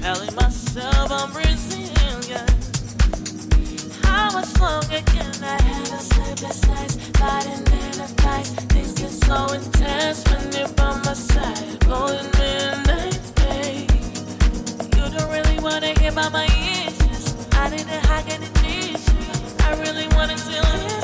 Telling myself I'm resilient. How much longer can I have a sleepless nights? Fighting in a fight. Things get so intense when you're by my side. Golden midnight, babe. You don't really wanna hear about my issues. I didn't hide any issues. I really wanna feel it.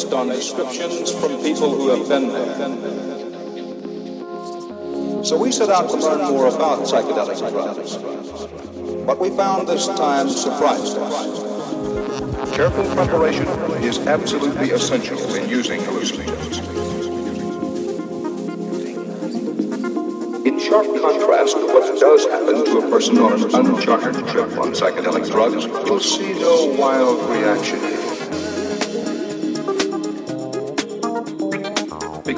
Based on descriptions from people who have been there. So we set out to learn more about psychedelic drugs. What we found this time surprised us. Careful preparation is absolutely essential in using hallucinogens. In sharp contrast to what does happen to a person on an uncharted trip on psychedelic drugs, you'll see no wild reaction.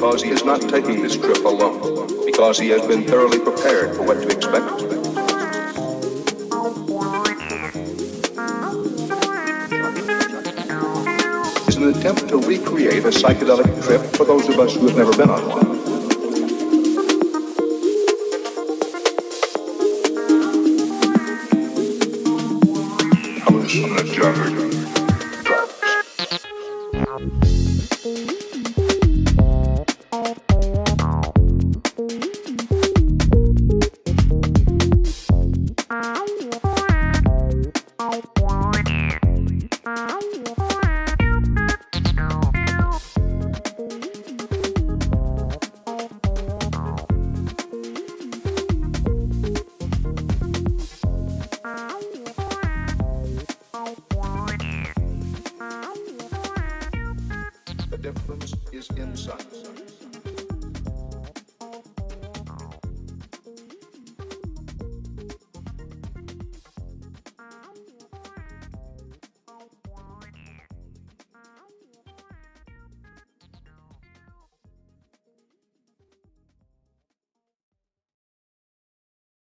Because he is not taking this trip alone. Because he has been thoroughly prepared for what to expect. Is an attempt to recreate a psychedelic trip for those of us who have never been on one.